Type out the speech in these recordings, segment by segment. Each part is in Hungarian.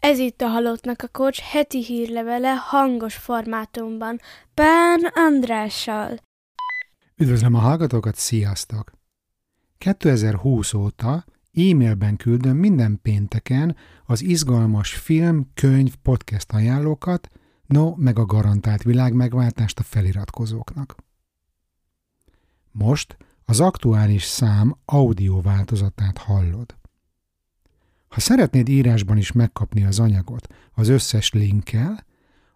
Ez itt a Halottnak a Kocs heti hírlevele hangos formátumban, Pán Andrással. Üdvözlöm a hallgatókat, sziasztok! 2020 óta e-mailben küldöm minden pénteken az izgalmas film, könyv, podcast ajánlókat, no, meg a garantált világmegváltást a feliratkozóknak. Most az aktuális szám audio változatát hallod. Ha szeretnéd írásban is megkapni az anyagot az összes linkkel,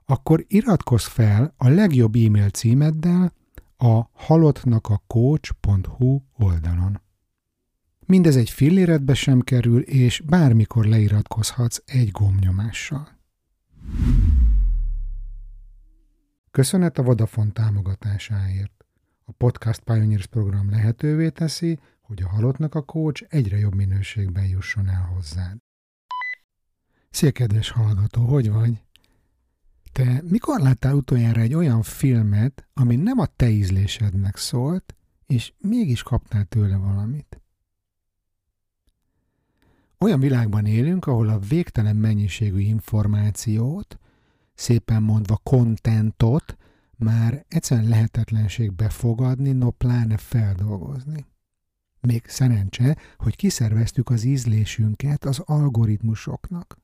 akkor iratkozz fel a legjobb e-mail címeddel a halottnakacoach.hu oldalon. Mindez egy filléretbe sem kerül, és bármikor leiratkozhatsz egy gombnyomással. Köszönet a Vodafone támogatásáért. A Podcast Pioneers program lehetővé teszi, hogy a halottnak a coach egyre jobb minőségben jusson el hozzád. Szia, kedves hallgató, hogy vagy? Te mikor láttál utoljára egy olyan filmet, ami nem a te ízlésednek szólt, és mégis kaptál tőle valamit? Olyan világban élünk, ahol a végtelen mennyiségű információt, szépen mondva kontentot, már egyszerűen lehetetlenség befogadni, no pláne feldolgozni. Még szerencse, hogy kiszerveztük az ízlésünket az algoritmusoknak.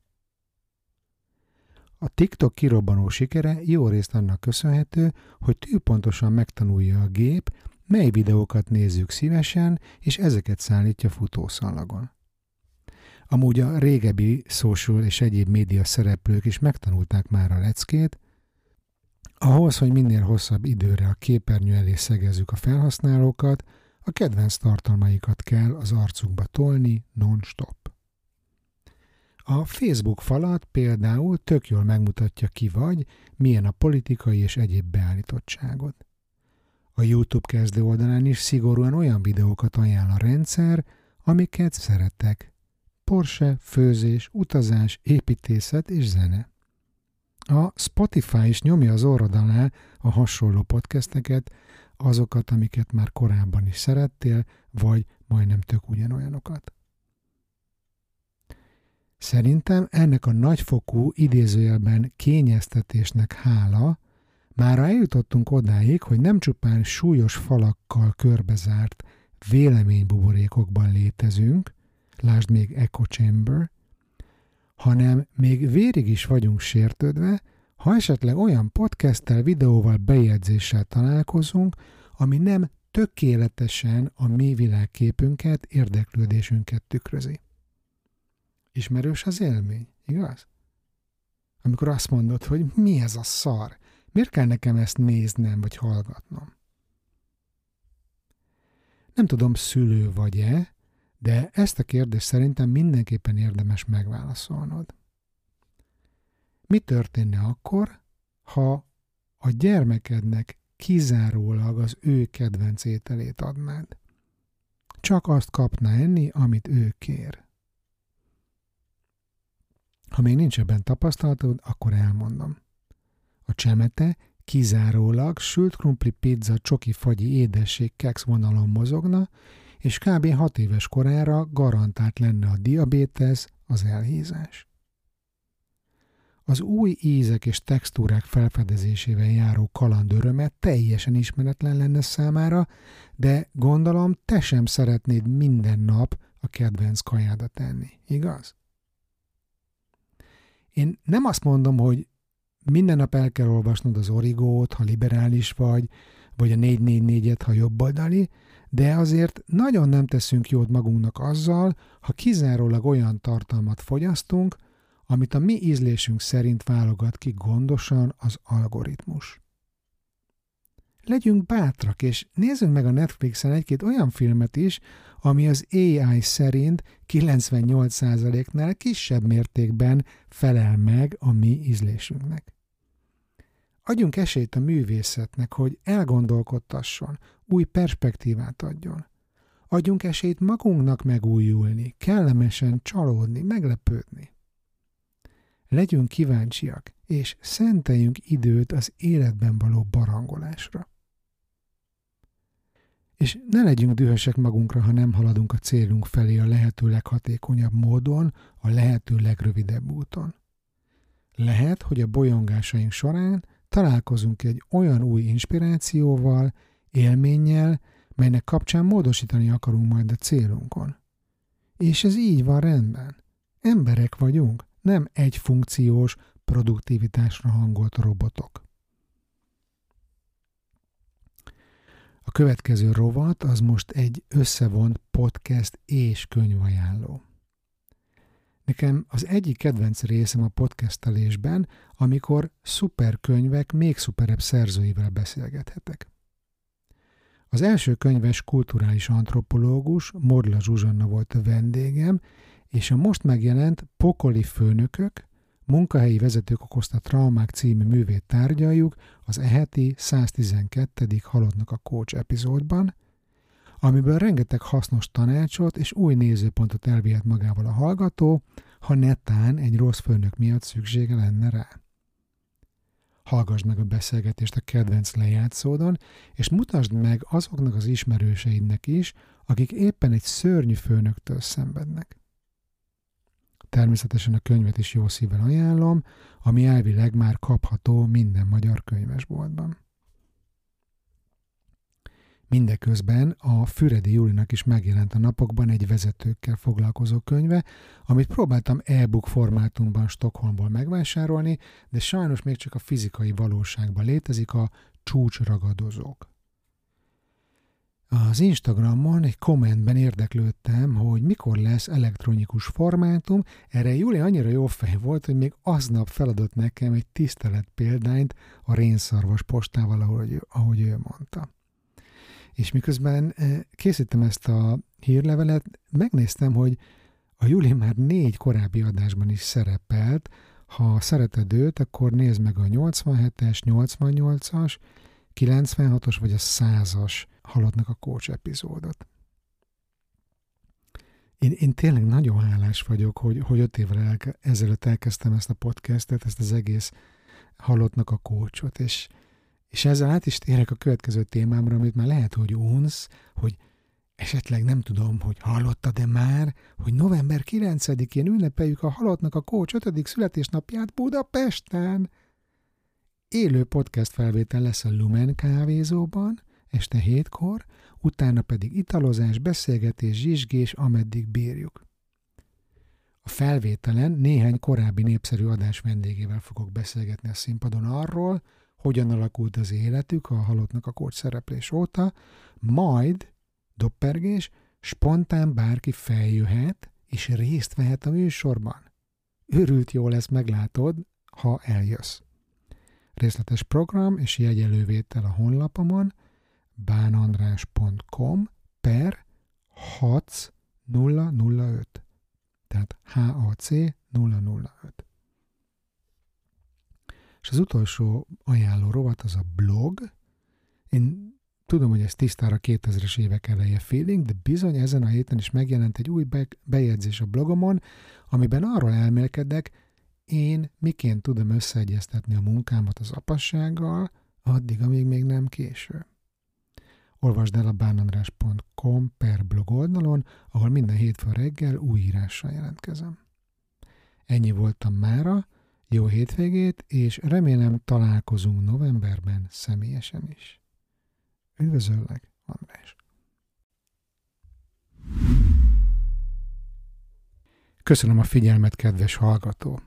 A TikTok kirobbanó sikere jó részt annak köszönhető, hogy tűpontosan megtanulja a gép, mely videókat nézzük szívesen, és ezeket szállítja futószalagon. Amúgy a régebbi social és egyéb média szereplők is megtanulták már a leckét, ahhoz, hogy minél hosszabb időre a képernyő elé szegezzük a felhasználókat, a kedvenc tartalmaikat kell az arcukba tolni non-stop. A Facebook falat például tök jól megmutatja ki vagy, milyen a politikai és egyéb beállítottságod. A YouTube kezdő oldalán is szigorúan olyan videókat ajánl a rendszer, amiket szeretek. Porsche, főzés, utazás, építészet és zene. A Spotify is nyomja az orrod alá a hasonló podcasteket, azokat, amiket már korábban is szerettél, vagy majdnem tök ugyanolyanokat. Szerintem ennek a nagyfokú idézőjelben kényeztetésnek hála, már eljutottunk odáig, hogy nem csupán súlyos falakkal körbezárt véleménybuborékokban létezünk, lásd még Echo Chamber, hanem még vérig is vagyunk sértődve, ha esetleg olyan podcasttel, videóval, bejegyzéssel találkozunk, ami nem tökéletesen a mi világképünket, érdeklődésünket tükrözi. Ismerős az élmény, igaz? Amikor azt mondod, hogy mi ez a szar, miért kell nekem ezt néznem vagy hallgatnom? Nem tudom, szülő vagy-e, de ezt a kérdést szerintem mindenképpen érdemes megválaszolnod. Mi történne akkor, ha a gyermekednek kizárólag az ő kedvenc ételét adnád? Csak azt kapna enni, amit ő kér. Ha még nincs ebben tapasztalatod, akkor elmondom. A csemete kizárólag sült krumpli pizza, csoki fagyi édesség keks vonalon mozogna, és kb. 6 éves korára garantált lenne a diabétesz, az elhízás. Az új ízek és textúrák felfedezésével járó kaland teljesen ismeretlen lenne számára, de gondolom te sem szeretnéd minden nap a kedvenc kajádat enni, igaz? Én nem azt mondom, hogy minden nap el kell olvasnod az origót, ha liberális vagy, vagy a 444-et, ha jobboldali, de azért nagyon nem teszünk jót magunknak azzal, ha kizárólag olyan tartalmat fogyasztunk, amit a mi ízlésünk szerint válogat ki gondosan az algoritmus. Legyünk bátrak, és nézzünk meg a Netflixen egy-két olyan filmet is, ami az AI szerint 98%-nál kisebb mértékben felel meg a mi ízlésünknek. Adjunk esélyt a művészetnek, hogy elgondolkodtasson, új perspektívát adjon. Adjunk esélyt magunknak megújulni, kellemesen csalódni, meglepődni. Legyünk kíváncsiak, és szenteljünk időt az életben való barangolásra. És ne legyünk dühösek magunkra, ha nem haladunk a célunk felé a lehető leghatékonyabb módon, a lehető legrövidebb úton. Lehet, hogy a bolyongásaink során találkozunk egy olyan új inspirációval, élménnyel, melynek kapcsán módosítani akarunk majd a célunkon. És ez így van rendben. Emberek vagyunk, nem egy funkciós, produktivitásra hangolt robotok. A következő rovat az most egy összevont podcast és könyvajánló. Nekem az egyik kedvenc részem a podcastelésben, amikor szuper könyvek még szuperebb szerzőivel beszélgethetek. Az első könyves kulturális antropológus Morla Zsuzsanna volt a vendégem, és a most megjelent Pokoli főnökök, munkahelyi vezetők okozta traumák című művét tárgyaljuk az eheti 112. Halottnak a Coach epizódban, amiből rengeteg hasznos tanácsot és új nézőpontot elvihet magával a hallgató, ha netán egy rossz főnök miatt szüksége lenne rá. Hallgassd meg a beszélgetést a kedvenc lejátszódon, és mutasd meg azoknak az ismerőseidnek is, akik éppen egy szörnyű főnöktől szenvednek. Természetesen a könyvet is jó szívvel ajánlom, ami elvileg már kapható minden magyar könyvesboltban. Mindeközben a Füredi Julinak is megjelent a napokban egy vezetőkkel foglalkozó könyve, amit próbáltam e-book formátumban Stockholmból megvásárolni, de sajnos még csak a fizikai valóságban létezik a csúcsragadozók. Az Instagramon egy kommentben érdeklődtem, hogy mikor lesz elektronikus formátum, erre Júli annyira jó fej volt, hogy még aznap feladott nekem egy tisztelet példányt a rénszarvas postával, ahogy, ahogy ő mondta. És miközben eh, készítem ezt a hírlevelet, megnéztem, hogy a Júli már négy korábbi adásban is szerepelt. Ha szereted őt, akkor nézd meg a 87-es, 88-as, 96-os vagy a 100-as halottnak a coach epizódot. Én, én tényleg nagyon hálás vagyok, hogy, hogy öt évvel elke, ezelőtt elkezdtem ezt a podcastet, ezt az egész halottnak a coachot, és, és ezzel át is térek a következő témámra, amit már lehet, hogy unsz, hogy esetleg nem tudom, hogy hallottad-e már, hogy november 9-én ünnepeljük a halottnak a coach 5. születésnapját Budapesten. Élő podcast felvétel lesz a Lumen kávézóban, este hétkor, utána pedig italozás, beszélgetés, zsizsgés, ameddig bírjuk. A felvételen néhány korábbi népszerű adás vendégével fogok beszélgetni a színpadon arról, hogyan alakult az életük a halottnak a kócs szereplés óta, majd doppergés, spontán bárki feljöhet és részt vehet a műsorban. Örült jó lesz, meglátod, ha eljössz. Részletes program és jegyelővétel a honlapomon, bánandrás.com per HAC 005. Tehát HAC 005. És az utolsó ajánló rovat az a blog. Én tudom, hogy ez tisztára 2000-es évek eleje feeling, de bizony ezen a héten is megjelent egy új bejegyzés a blogomon, amiben arról elmélkedek, én miként tudom összeegyeztetni a munkámat az apassággal, addig, amíg még nem késő. Olvasd el a bánandrás.com per blog oldalon, ahol minden hétfő reggel új írással jelentkezem. Ennyi voltam mára, jó hétvégét, és remélem találkozunk novemberben személyesen is. Üdvözöllek, András! Köszönöm a figyelmet, kedves hallgató!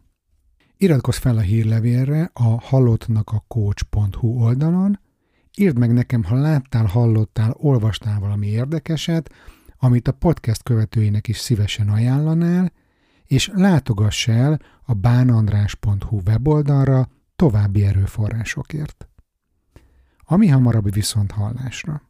Iratkozz fel a hírlevélre a hallottnak a coach.hu oldalon, Írd meg nekem, ha láttál, hallottál, olvastál valami érdekeset, amit a podcast követőinek is szívesen ajánlanál, és látogass el a bánandrás.hu weboldalra további erőforrásokért. Ami hamarabb viszont hallásra.